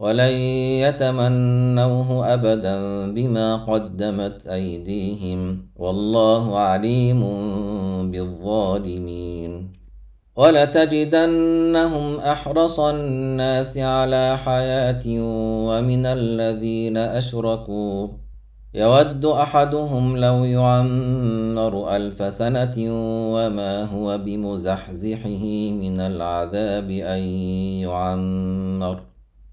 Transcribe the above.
ولن يتمنوه أبدا بما قدمت أيديهم والله عليم بالظالمين. ولتجدنهم أحرص الناس على حياة ومن الذين أشركوا. يود أحدهم لو يعمر ألف سنة وما هو بمزحزحه من العذاب أن يعمر.